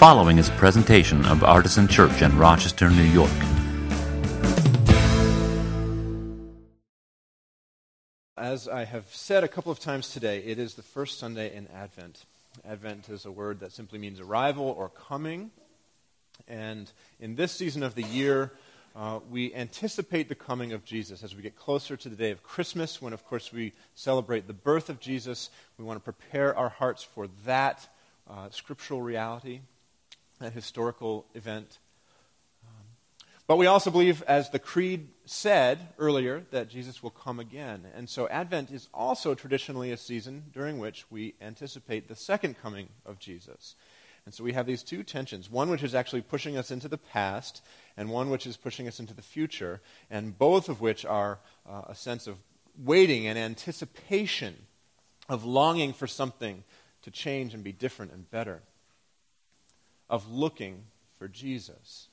following is a presentation of Artisan Church in Rochester, New York. As I have said a couple of times today, it is the first Sunday in Advent. Advent is a word that simply means arrival or coming. And in this season of the year, uh, we anticipate the coming of Jesus as we get closer to the day of Christmas, when, of course, we celebrate the birth of Jesus. We want to prepare our hearts for that uh, scriptural reality that historical event. Um, but we also believe, as the Creed said earlier, that Jesus will come again. And so Advent is also traditionally a season during which we anticipate the second coming of Jesus. And so we have these two tensions one which is actually pushing us into the past, and one which is pushing us into the future, and both of which are uh, a sense of waiting and anticipation, of longing for something to change and be different and better of looking for Jesus.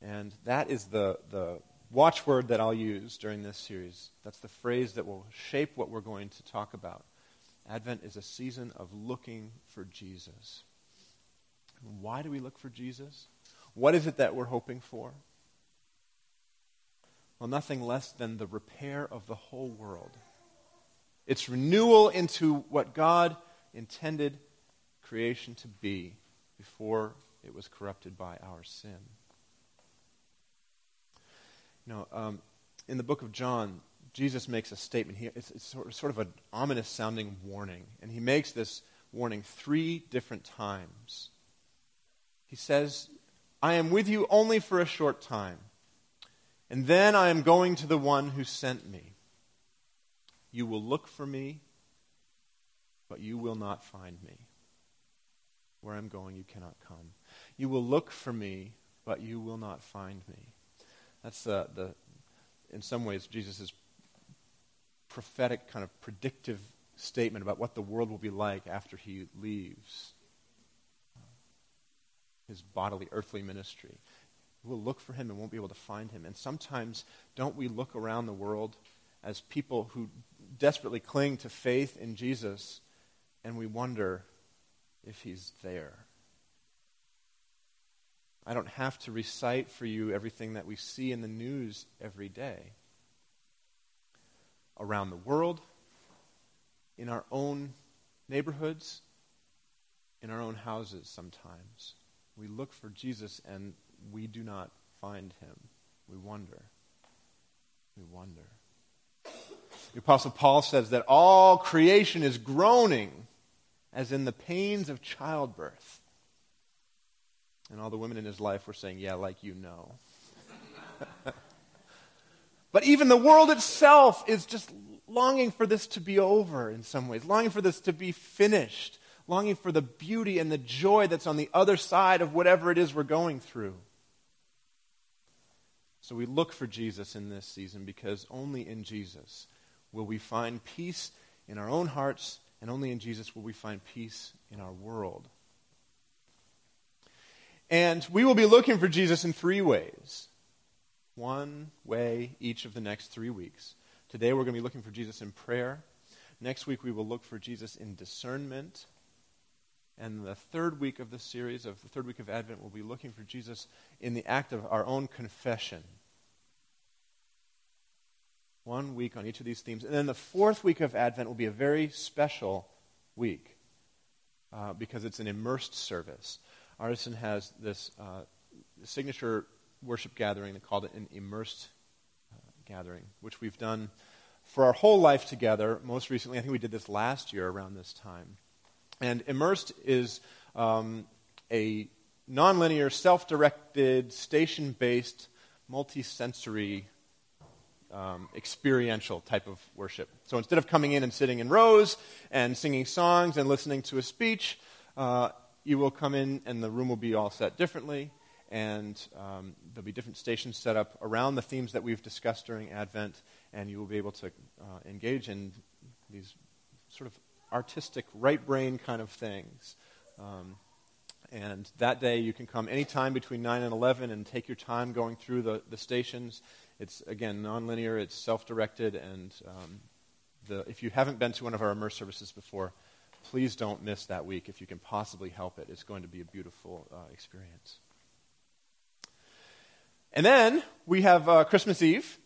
And that is the, the watchword that I'll use during this series. That's the phrase that will shape what we're going to talk about. Advent is a season of looking for Jesus. Why do we look for Jesus? What is it that we're hoping for? Well, nothing less than the repair of the whole world. It's renewal into what God intended creation to be before it was corrupted by our sin. You know, um, in the book of John, Jesus makes a statement. He, it's, it's sort of an ominous sounding warning. And he makes this warning three different times. He says, I am with you only for a short time, and then I am going to the one who sent me. You will look for me, but you will not find me. Where I'm going, you cannot come. You will look for me, but you will not find me. That's the, the in some ways, Jesus' prophetic, kind of predictive statement about what the world will be like after he leaves his bodily, earthly ministry. We'll look for him and won't be able to find him. And sometimes, don't we look around the world as people who desperately cling to faith in Jesus and we wonder, if he's there. I don't have to recite for you everything that we see in the news every day. Around the world, in our own neighborhoods, in our own houses sometimes. We look for Jesus and we do not find him. We wonder. We wonder. The Apostle Paul says that all creation is groaning as in the pains of childbirth. And all the women in his life were saying, Yeah, like you know. but even the world itself is just longing for this to be over in some ways, longing for this to be finished, longing for the beauty and the joy that's on the other side of whatever it is we're going through. So we look for Jesus in this season because only in Jesus will we find peace in our own hearts and only in Jesus will we find peace in our world. And we will be looking for Jesus in three ways. One way each of the next three weeks. Today we're going to be looking for Jesus in prayer. Next week we will look for Jesus in discernment. And the third week of the series, of the third week of Advent, we'll be looking for Jesus in the act of our own confession. One week on each of these themes. And then the fourth week of Advent will be a very special week uh, because it's an immersed service. Artisan has this uh, signature worship gathering, they called it an immersed uh, gathering, which we've done for our whole life together. Most recently, I think we did this last year around this time. And immersed is um, a nonlinear, self directed, station based, multi-sensory um, experiential type of worship. So instead of coming in and sitting in rows and singing songs and listening to a speech, uh, you will come in and the room will be all set differently, and um, there'll be different stations set up around the themes that we've discussed during Advent, and you will be able to uh, engage in these sort of artistic, right brain kind of things. Um, and that day you can come anytime between 9 and 11 and take your time going through the, the stations it's, again, nonlinear, it's self directed, and um, the, if you haven't been to one of our immerse services before, please don't miss that week if you can possibly help it. It's going to be a beautiful uh, experience. And then we have uh, Christmas Eve.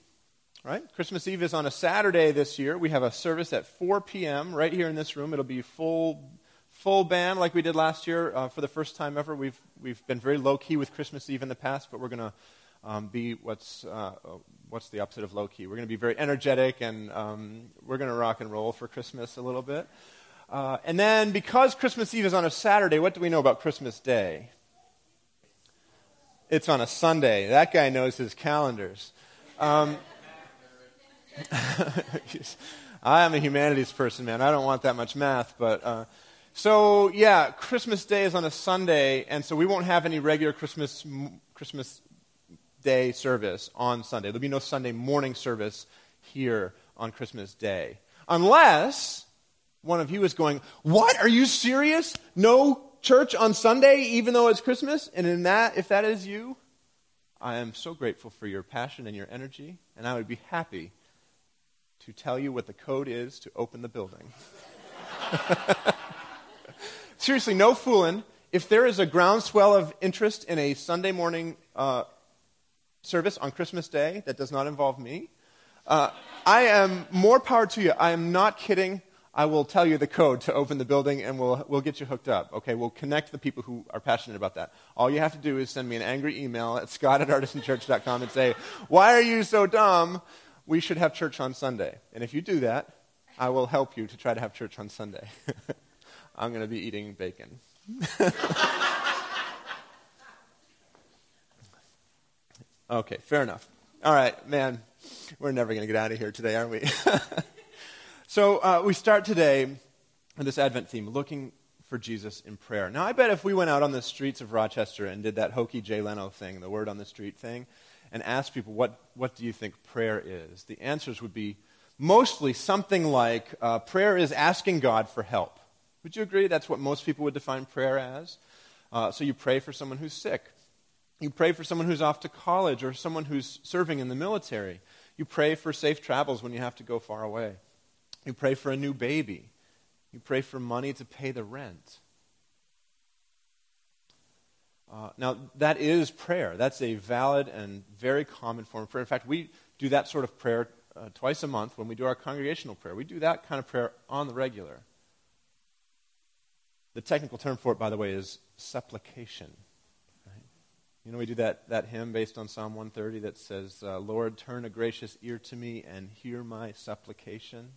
Right? Christmas Eve is on a Saturday this year. We have a service at 4 p.m. right here in this room. It'll be full, full band like we did last year uh, for the first time ever. We've, we've been very low key with Christmas Eve in the past, but we're going to um, be what's, uh, what's the opposite of low key. We're going to be very energetic and um, we're going to rock and roll for Christmas a little bit. Uh, and then because Christmas Eve is on a Saturday, what do we know about Christmas Day? It's on a Sunday. That guy knows his calendars. Um, I am a humanities person, man. I don't want that much math, but uh, so yeah, Christmas Day is on a Sunday, and so we won't have any regular Christmas Christmas Day service on Sunday. There'll be no Sunday morning service here on Christmas Day, unless one of you is going, "What? Are you serious? No church on Sunday, even though it's Christmas?" And in that, if that is you, I am so grateful for your passion and your energy, and I would be happy to tell you what the code is to open the building. Seriously, no fooling. If there is a groundswell of interest in a Sunday morning uh, service on Christmas Day that does not involve me, uh, I am more power to you. I am not kidding. I will tell you the code to open the building and we'll, we'll get you hooked up. Okay, we'll connect the people who are passionate about that. All you have to do is send me an angry email at scott at artisanchurch.com and say, Why are you so dumb? we should have church on Sunday. And if you do that, I will help you to try to have church on Sunday. I'm going to be eating bacon. okay, fair enough. All right, man, we're never going to get out of here today, are we? so uh, we start today with this Advent theme, looking for Jesus in prayer. Now, I bet if we went out on the streets of Rochester and did that hokey Jay Leno thing, the word on the street thing, and asked people, what, what do you think prayer is? The answers would be mostly something like uh, prayer is asking God for help. Would you agree that's what most people would define prayer as? Uh, so you pray for someone who's sick. You pray for someone who's off to college or someone who's serving in the military. You pray for safe travels when you have to go far away. You pray for a new baby. You pray for money to pay the rent. Uh, now, that is prayer. That's a valid and very common form of prayer. In fact, we do that sort of prayer uh, twice a month when we do our congregational prayer. We do that kind of prayer on the regular. The technical term for it, by the way, is supplication. You know, we do that, that hymn based on Psalm 130 that says, uh, Lord, turn a gracious ear to me and hear my supplication.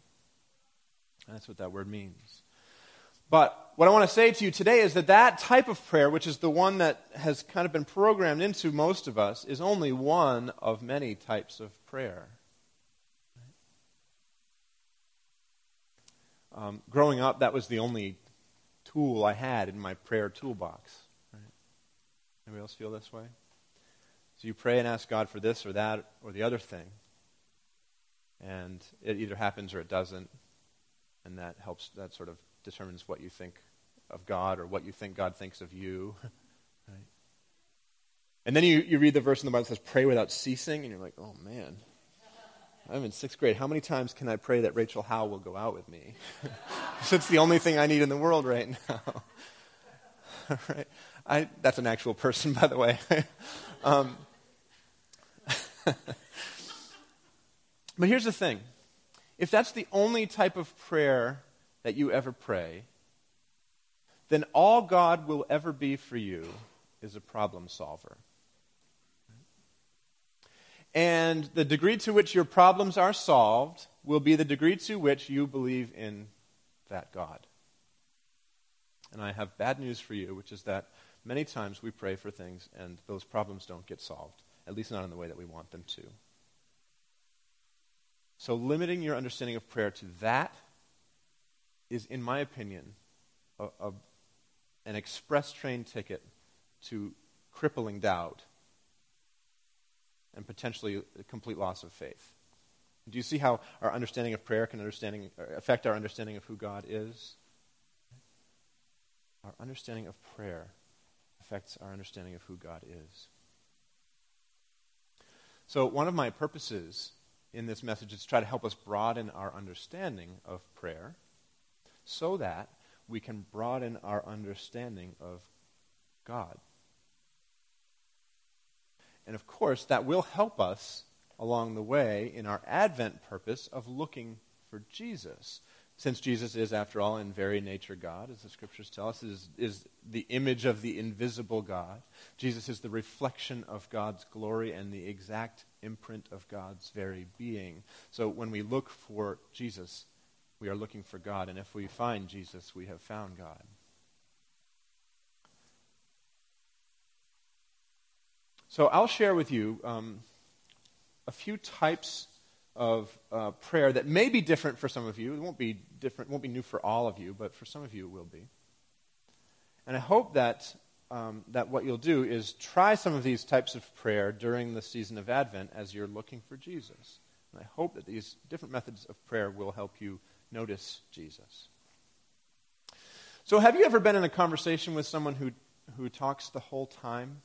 that's what that word means. But what I want to say to you today is that that type of prayer, which is the one that has kind of been programmed into most of us, is only one of many types of prayer. Um, growing up, that was the only tool I had in my prayer toolbox. Anybody else feel this way? So you pray and ask God for this or that or the other thing, and it either happens or it doesn't, and that helps. That sort of determines what you think of God or what you think God thinks of you. right? And then you, you read the verse in the Bible that says, pray without ceasing, and you're like, oh man, I'm in sixth grade. How many times can I pray that Rachel Howe will go out with me? It's the only thing I need in the world right now. right? I, that's an actual person, by the way. um, but here's the thing if that's the only type of prayer that you ever pray, then all God will ever be for you is a problem solver. And the degree to which your problems are solved will be the degree to which you believe in that God. And I have bad news for you, which is that many times we pray for things and those problems don't get solved, at least not in the way that we want them to. So, limiting your understanding of prayer to that is, in my opinion, a, a, an express train ticket to crippling doubt and potentially a complete loss of faith. Do you see how our understanding of prayer can understanding, uh, affect our understanding of who God is? Our understanding of prayer affects our understanding of who God is. So, one of my purposes in this message is to try to help us broaden our understanding of prayer so that we can broaden our understanding of God. And of course, that will help us along the way in our Advent purpose of looking for Jesus. Since Jesus is, after all, in very nature God, as the scriptures tell us, is, is the image of the invisible God. Jesus is the reflection of God's glory and the exact imprint of God's very being. So when we look for Jesus, we are looking for God. And if we find Jesus, we have found God. So I'll share with you um, a few types of uh, prayer that may be different for some of you. It won't be different, won't be new for all of you, but for some of you it will be. And I hope that um, that what you'll do is try some of these types of prayer during the season of Advent as you're looking for Jesus. And I hope that these different methods of prayer will help you notice Jesus. So, have you ever been in a conversation with someone who, who talks the whole time?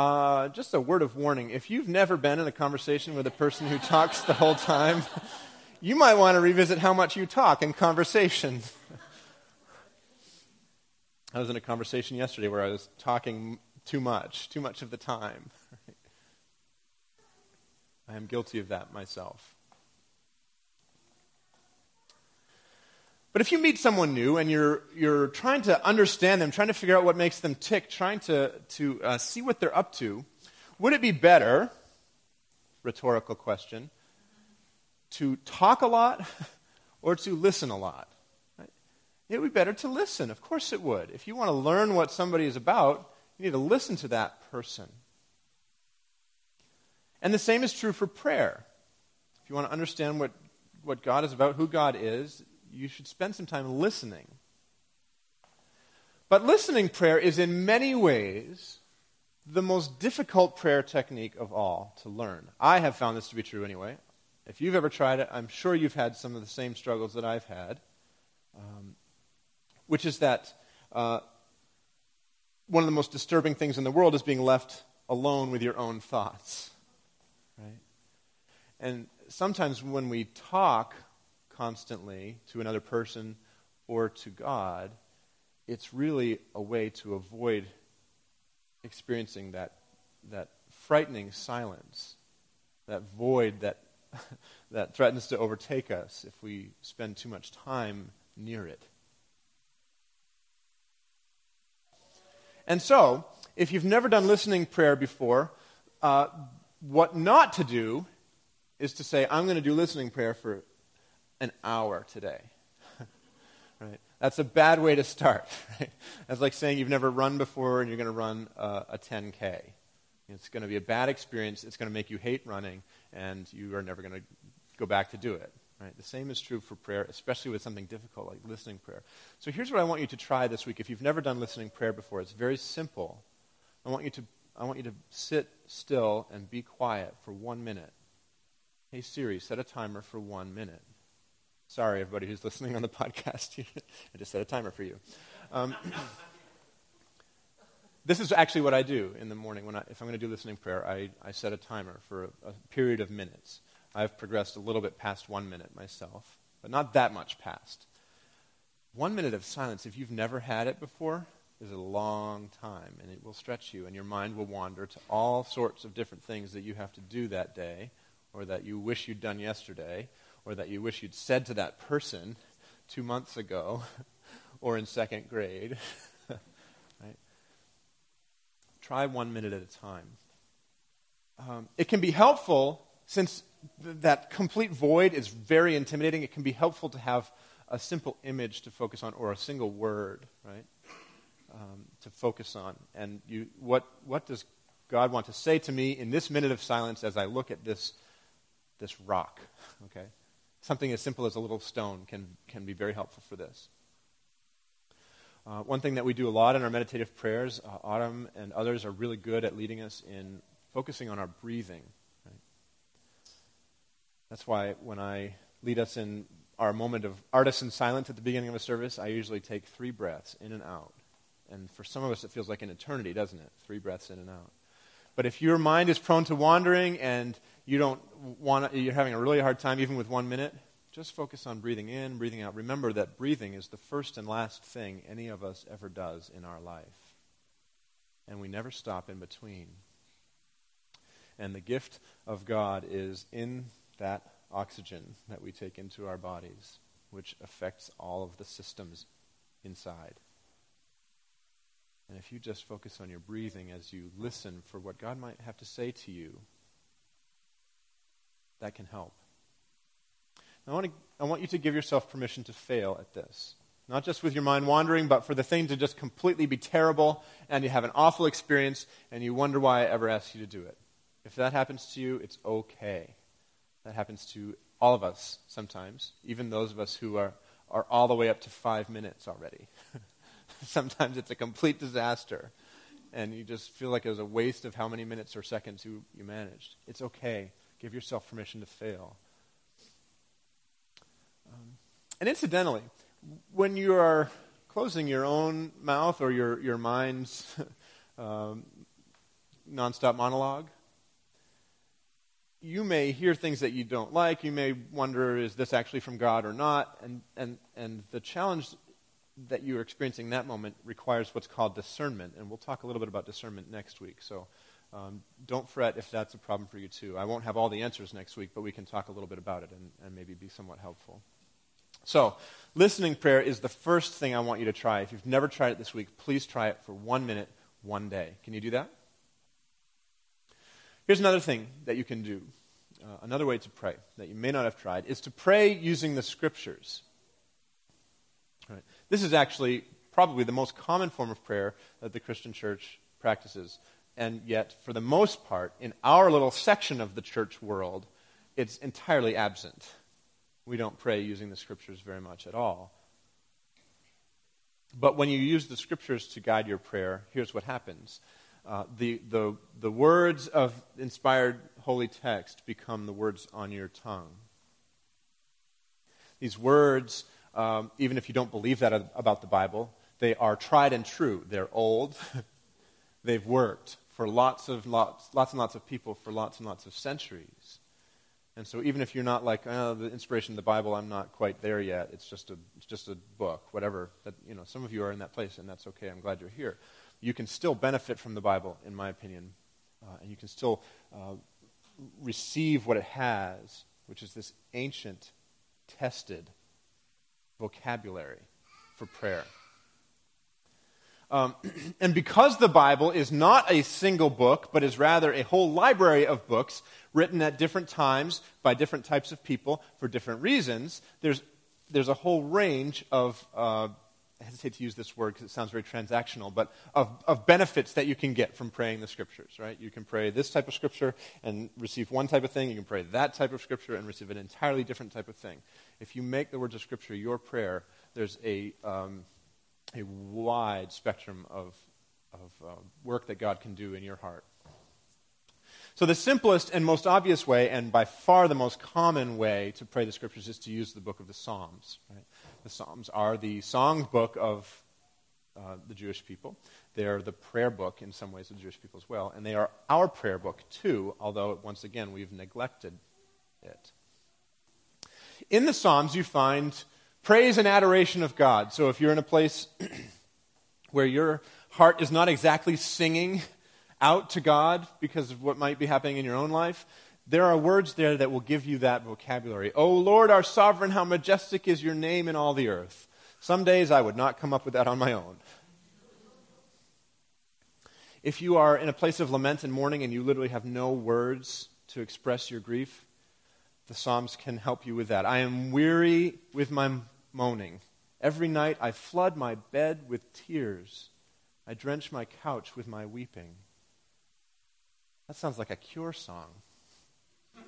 Uh, just a word of warning. If you've never been in a conversation with a person who talks the whole time, you might want to revisit how much you talk in conversation. I was in a conversation yesterday where I was talking too much, too much of the time. I am guilty of that myself. But if you meet someone new and you're, you're trying to understand them, trying to figure out what makes them tick, trying to, to uh, see what they're up to, would it be better, rhetorical question, to talk a lot or to listen a lot? Right? It would be better to listen. Of course it would. If you want to learn what somebody is about, you need to listen to that person. And the same is true for prayer. If you want to understand what, what God is about, who God is, you should spend some time listening. But listening prayer is in many ways the most difficult prayer technique of all to learn. I have found this to be true anyway. If you've ever tried it, I'm sure you've had some of the same struggles that I've had, um, which is that uh, one of the most disturbing things in the world is being left alone with your own thoughts. Right? And sometimes when we talk constantly to another person or to God, it's really a way to avoid experiencing that, that frightening silence, that void that, that threatens to overtake us if we spend too much time near it. And so, if you've never done listening prayer before, uh, what not to do is to say, I'm going to do listening prayer for an hour today. right? That's a bad way to start. Right? That's like saying you've never run before and you're going to run uh, a, a 10K. It's going to be a bad experience. It's going to make you hate running, and you are never going to go back to do it. Right? The same is true for prayer, especially with something difficult like listening prayer. So here's what I want you to try this week. If you've never done listening prayer before, it's very simple. I want you to, I want you to sit still and be quiet for one minute. Hey Siri, set a timer for one minute. Sorry, everybody who's listening on the podcast. I just set a timer for you. Um, this is actually what I do in the morning. When I, if I'm going to do listening prayer, I, I set a timer for a, a period of minutes. I've progressed a little bit past one minute myself, but not that much past. One minute of silence, if you've never had it before, is a long time, and it will stretch you, and your mind will wander to all sorts of different things that you have to do that day, or that you wish you'd done yesterday, or that you wish you'd said to that person two months ago or in second grade. right? Try one minute at a time. Um, it can be helpful, since th- that complete void is very intimidating, it can be helpful to have a simple image to focus on or a single word, right? Um, to focus on. And you, what, what does God want to say to me in this minute of silence as I look at this, this rock? Okay? Something as simple as a little stone can, can be very helpful for this. Uh, one thing that we do a lot in our meditative prayers, uh, Autumn and others are really good at leading us in focusing on our breathing. Right? That's why when I lead us in our moment of artisan silence at the beginning of a service, I usually take three breaths in and out. And for some of us, it feels like an eternity, doesn't it? Three breaths in and out. But if your mind is prone to wandering and you don't want you're having a really hard time even with one minute, just focus on breathing in, breathing out. Remember that breathing is the first and last thing any of us ever does in our life. And we never stop in between. And the gift of God is in that oxygen that we take into our bodies, which affects all of the systems inside. And if you just focus on your breathing as you listen for what God might have to say to you, that can help. I want, to, I want you to give yourself permission to fail at this. Not just with your mind wandering, but for the thing to just completely be terrible and you have an awful experience and you wonder why I ever asked you to do it. If that happens to you, it's okay. That happens to all of us sometimes, even those of us who are, are all the way up to five minutes already. sometimes it's a complete disaster and you just feel like it was a waste of how many minutes or seconds you, you managed. It's okay. Give yourself permission to fail. Um, and incidentally, when you are closing your own mouth or your, your mind's um, nonstop monologue, you may hear things that you don't like. You may wonder, is this actually from God or not? And, and, and the challenge that you are experiencing in that moment requires what's called discernment. And we'll talk a little bit about discernment next week. So um, don't fret if that's a problem for you too. I won't have all the answers next week, but we can talk a little bit about it and, and maybe be somewhat helpful. So, listening prayer is the first thing I want you to try. If you've never tried it this week, please try it for one minute, one day. Can you do that? Here's another thing that you can do. Uh, another way to pray that you may not have tried is to pray using the scriptures. Right. This is actually probably the most common form of prayer that the Christian church practices and yet, for the most part, in our little section of the church world, it's entirely absent. We don't pray using the scriptures very much at all. But when you use the scriptures to guide your prayer, here's what happens. Uh, the, the, the words of inspired holy text become the words on your tongue. These words, um, even if you don't believe that about the Bible, they are tried and true. They're old, they've worked for lots of lots, lots and lots of people for lots and lots of centuries. And so even if you're not like, oh, the inspiration of the Bible, I'm not quite there yet. It's just a, it's just a book, whatever. That, you know, some of you are in that place, and that's okay. I'm glad you're here. You can still benefit from the Bible, in my opinion, uh, and you can still uh, receive what it has, which is this ancient, tested vocabulary for prayer. Um, and because the Bible is not a single book, but is rather a whole library of books written at different times by different types of people for different reasons, there's, there's a whole range of, uh, I hesitate to use this word because it sounds very transactional, but of, of benefits that you can get from praying the scriptures, right? You can pray this type of scripture and receive one type of thing. You can pray that type of scripture and receive an entirely different type of thing. If you make the words of scripture your prayer, there's a. Um, a wide spectrum of, of uh, work that God can do in your heart. So, the simplest and most obvious way, and by far the most common way to pray the scriptures, is to use the book of the Psalms. Right? The Psalms are the song book of uh, the Jewish people. They are the prayer book in some ways of the Jewish people as well. And they are our prayer book too, although once again we've neglected it. In the Psalms, you find praise and adoration of God. So if you're in a place where your heart is not exactly singing out to God because of what might be happening in your own life, there are words there that will give you that vocabulary. O Lord, our sovereign, how majestic is your name in all the earth. Some days I would not come up with that on my own. If you are in a place of lament and mourning and you literally have no words to express your grief, the Psalms can help you with that. I am weary with my moaning. Every night I flood my bed with tears. I drench my couch with my weeping. That sounds like a cure song.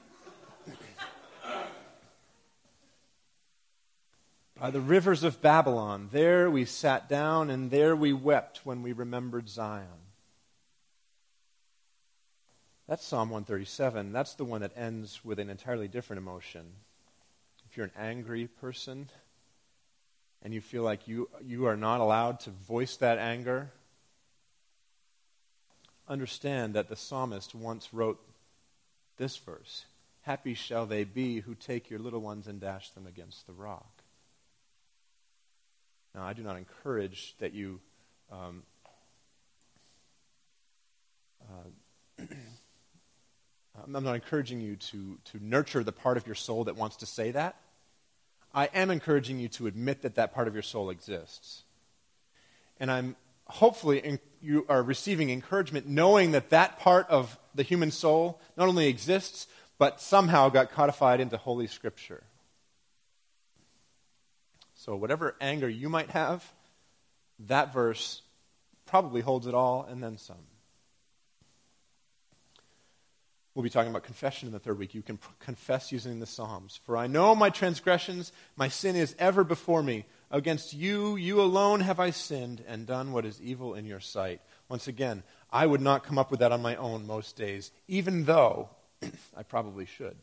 By the rivers of Babylon, there we sat down and there we wept when we remembered Zion. That's Psalm 137. That's the one that ends with an entirely different emotion. If you're an angry person and you feel like you, you are not allowed to voice that anger, understand that the psalmist once wrote this verse Happy shall they be who take your little ones and dash them against the rock. Now, I do not encourage that you. Um, uh, I'm not encouraging you to, to nurture the part of your soul that wants to say that. I am encouraging you to admit that that part of your soul exists. And I'm hopefully in, you are receiving encouragement knowing that that part of the human soul not only exists, but somehow got codified into Holy Scripture. So, whatever anger you might have, that verse probably holds it all and then some. We'll be talking about confession in the third week. You can confess using the Psalms. For I know my transgressions, my sin is ever before me. Against you, you alone have I sinned and done what is evil in your sight. Once again, I would not come up with that on my own most days, even though I probably should.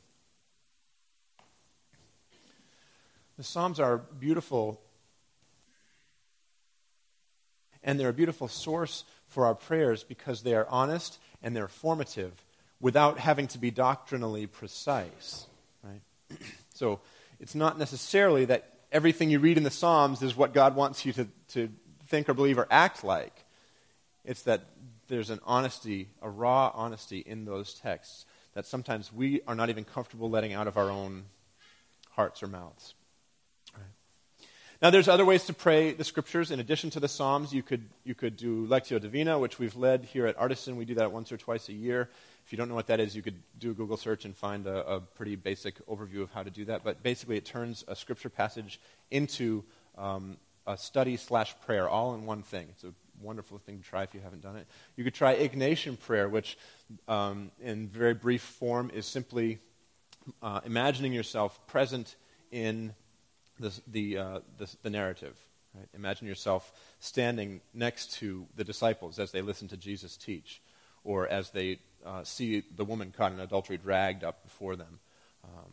The Psalms are beautiful, and they're a beautiful source for our prayers because they are honest and they're formative without having to be doctrinally precise. Right? so it's not necessarily that everything you read in the Psalms is what God wants you to, to think or believe or act like. It's that there's an honesty, a raw honesty in those texts that sometimes we are not even comfortable letting out of our own hearts or mouths. Now, there's other ways to pray the scriptures. In addition to the Psalms, you could, you could do Lectio Divina, which we've led here at Artisan. We do that once or twice a year. If you don't know what that is, you could do a Google search and find a, a pretty basic overview of how to do that. But basically, it turns a scripture passage into um, a study slash prayer, all in one thing. It's a wonderful thing to try if you haven't done it. You could try Ignatian prayer, which, um, in very brief form, is simply uh, imagining yourself present in the, the, uh, the, the narrative. Right? Imagine yourself standing next to the disciples as they listen to Jesus teach, or as they uh, see the woman caught in adultery dragged up before them. Um,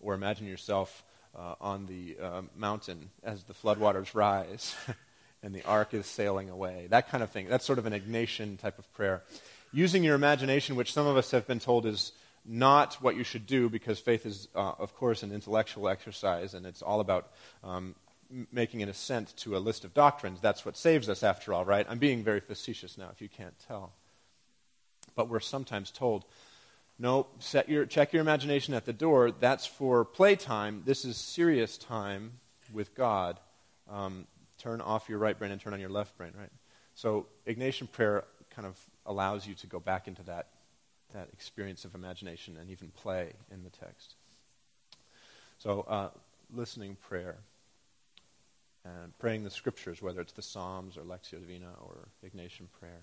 or imagine yourself uh, on the uh, mountain as the floodwaters rise and the ark is sailing away. That kind of thing. That's sort of an Ignatian type of prayer. Using your imagination, which some of us have been told is not what you should do because faith is, uh, of course, an intellectual exercise and it's all about um, making an assent to a list of doctrines. That's what saves us, after all, right? I'm being very facetious now, if you can't tell but we're sometimes told, no, set your, check your imagination at the door. That's for playtime. This is serious time with God. Um, turn off your right brain and turn on your left brain, right? So Ignatian prayer kind of allows you to go back into that, that experience of imagination and even play in the text. So uh, listening prayer and praying the scriptures, whether it's the Psalms or Lectio Divina or Ignatian prayer.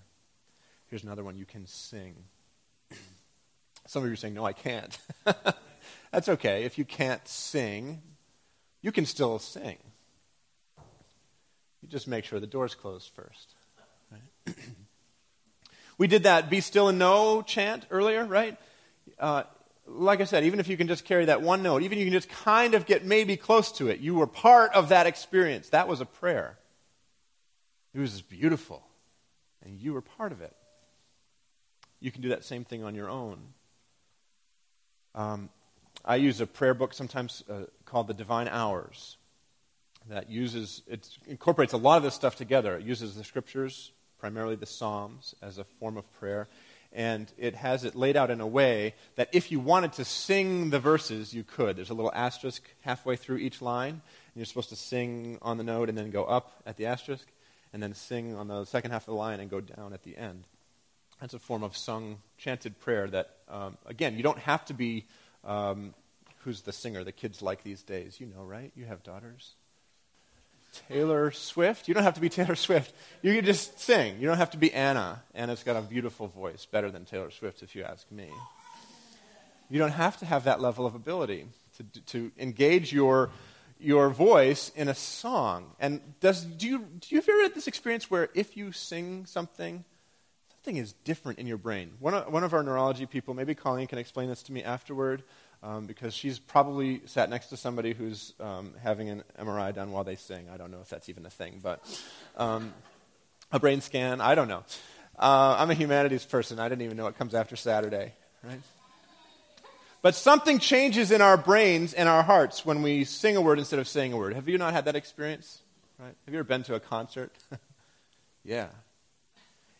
Here's another one you can sing. Some of you are saying, No, I can't. That's okay. If you can't sing, you can still sing. You just make sure the door's closed first. Right? we did that be still and know chant earlier, right? Uh, like I said, even if you can just carry that one note, even if you can just kind of get maybe close to it, you were part of that experience. That was a prayer. It was beautiful, and you were part of it you can do that same thing on your own. Um, I use a prayer book sometimes uh, called the Divine Hours that uses it incorporates a lot of this stuff together. It uses the scriptures, primarily the Psalms, as a form of prayer, and it has it laid out in a way that if you wanted to sing the verses, you could. There's a little asterisk halfway through each line, and you're supposed to sing on the note and then go up at the asterisk, and then sing on the second half of the line and go down at the end. That's a form of sung, chanted prayer that, um, again, you don't have to be, um, who's the singer the kids like these days? You know, right? You have daughters. Taylor Swift. You don't have to be Taylor Swift. You can just sing. You don't have to be Anna. Anna's got a beautiful voice, better than Taylor Swift, if you ask me. You don't have to have that level of ability to, to engage your, your voice in a song. And does, do, you, do you ever had this experience where if you sing something, something is different in your brain. One of, one of our neurology people, maybe Colleen can explain this to me afterward, um, because she's probably sat next to somebody who's um, having an MRI done while they sing. I don't know if that's even a thing, but um, a brain scan, I don't know. Uh, I'm a humanities person. I didn't even know it comes after Saturday, right? But something changes in our brains and our hearts when we sing a word instead of saying a word. Have you not had that experience? Right? Have you ever been to a concert? yeah.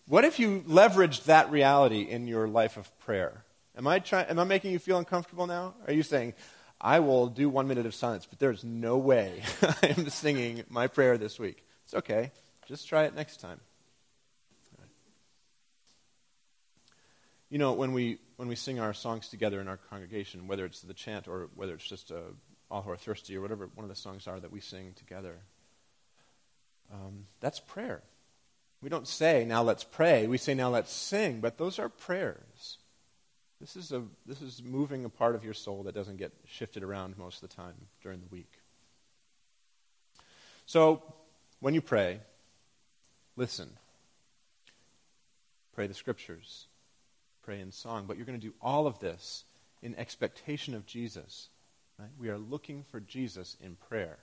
What if you leveraged that reality in your life of prayer? Am I, try, am I making you feel uncomfortable now? Are you saying, I will do one minute of silence, but there's no way I am singing my prayer this week? It's okay. Just try it next time. You know, when we, when we sing our songs together in our congregation, whether it's the chant or whether it's just a, All Who Are Thirsty or whatever one of the songs are that we sing together, um, that's prayer. We don't say, now let's pray. We say, now let's sing. But those are prayers. This is, a, this is moving a part of your soul that doesn't get shifted around most of the time during the week. So, when you pray, listen. Pray the scriptures. Pray in song. But you're going to do all of this in expectation of Jesus. Right? We are looking for Jesus in prayer.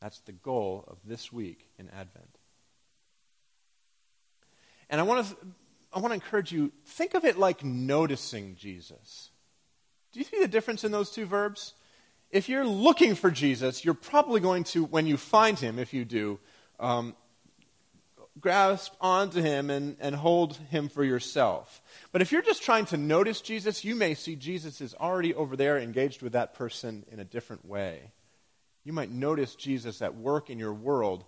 That's the goal of this week in Advent. And I want to, I want to encourage you, think of it like noticing Jesus. Do you see the difference in those two verbs? If you're looking for Jesus, you're probably going to, when you find him, if you do, um, grasp onto him and, and hold him for yourself. But if you're just trying to notice Jesus, you may see Jesus is already over there engaged with that person in a different way. You might notice Jesus at work in your world.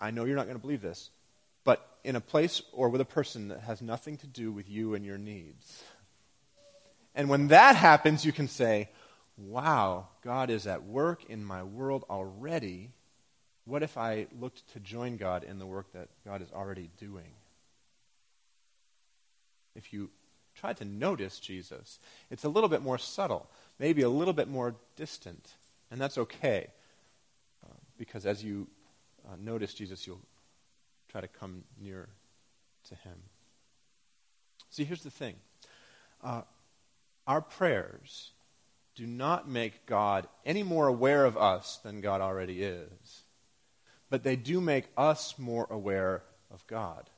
I know you're not going to believe this, in a place or with a person that has nothing to do with you and your needs. And when that happens, you can say, Wow, God is at work in my world already. What if I looked to join God in the work that God is already doing? If you try to notice Jesus, it's a little bit more subtle, maybe a little bit more distant. And that's okay, uh, because as you uh, notice Jesus, you'll try to come near to Him. See, here's the thing uh, our prayers do not make God any more aware of us than God already is, but they do make us more aware of God.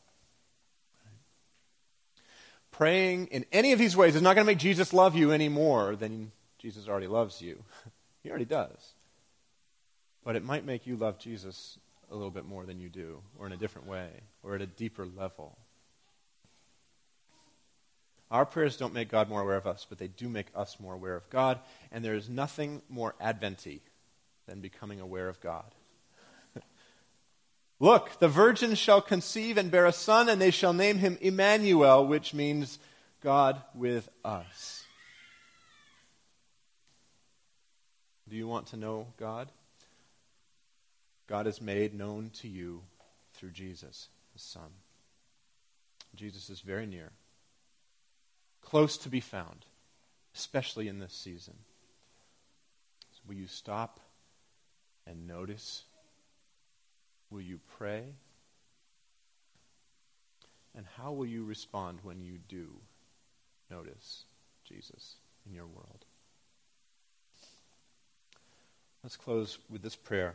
Praying in any of these ways is not going to make Jesus love you any more than Jesus already loves you. he already does. But it might make you love Jesus a little bit more than you do, or in a different way, or at a deeper level. Our prayers don't make God more aware of us, but they do make us more aware of God, and there is nothing more adventy than becoming aware of God. Look, the virgin shall conceive and bear a son, and they shall name him Emmanuel, which means God with us. Do you want to know God? God is made known to you through Jesus, his Son. Jesus is very near, close to be found, especially in this season. So will you stop and notice? Will you pray? And how will you respond when you do notice Jesus in your world? Let's close with this prayer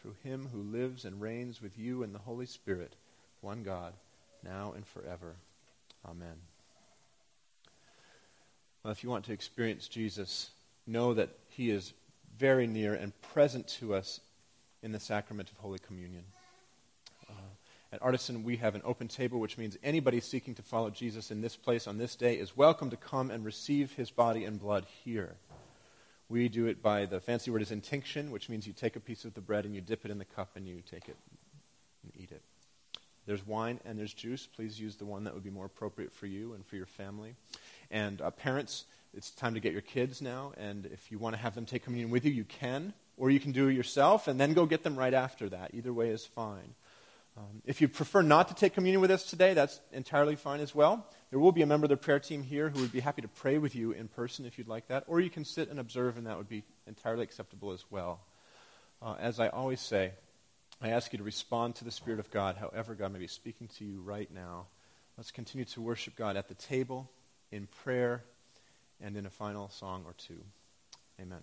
through him who lives and reigns with you in the Holy Spirit, one God, now and forever. Amen. Well, if you want to experience Jesus, know that he is very near and present to us in the sacrament of Holy Communion. Uh, at Artisan, we have an open table, which means anybody seeking to follow Jesus in this place on this day is welcome to come and receive his body and blood here. We do it by the fancy word is intinction, which means you take a piece of the bread and you dip it in the cup and you take it and eat it. There's wine and there's juice. Please use the one that would be more appropriate for you and for your family. And uh, parents, it's time to get your kids now. And if you want to have them take communion with you, you can. Or you can do it yourself and then go get them right after that. Either way is fine. Um, If you prefer not to take communion with us today, that's entirely fine as well. There will be a member of the prayer team here who would be happy to pray with you in person if you'd like that, or you can sit and observe, and that would be entirely acceptable as well. Uh, as I always say, I ask you to respond to the Spirit of God however God may be speaking to you right now. Let's continue to worship God at the table, in prayer, and in a final song or two. Amen.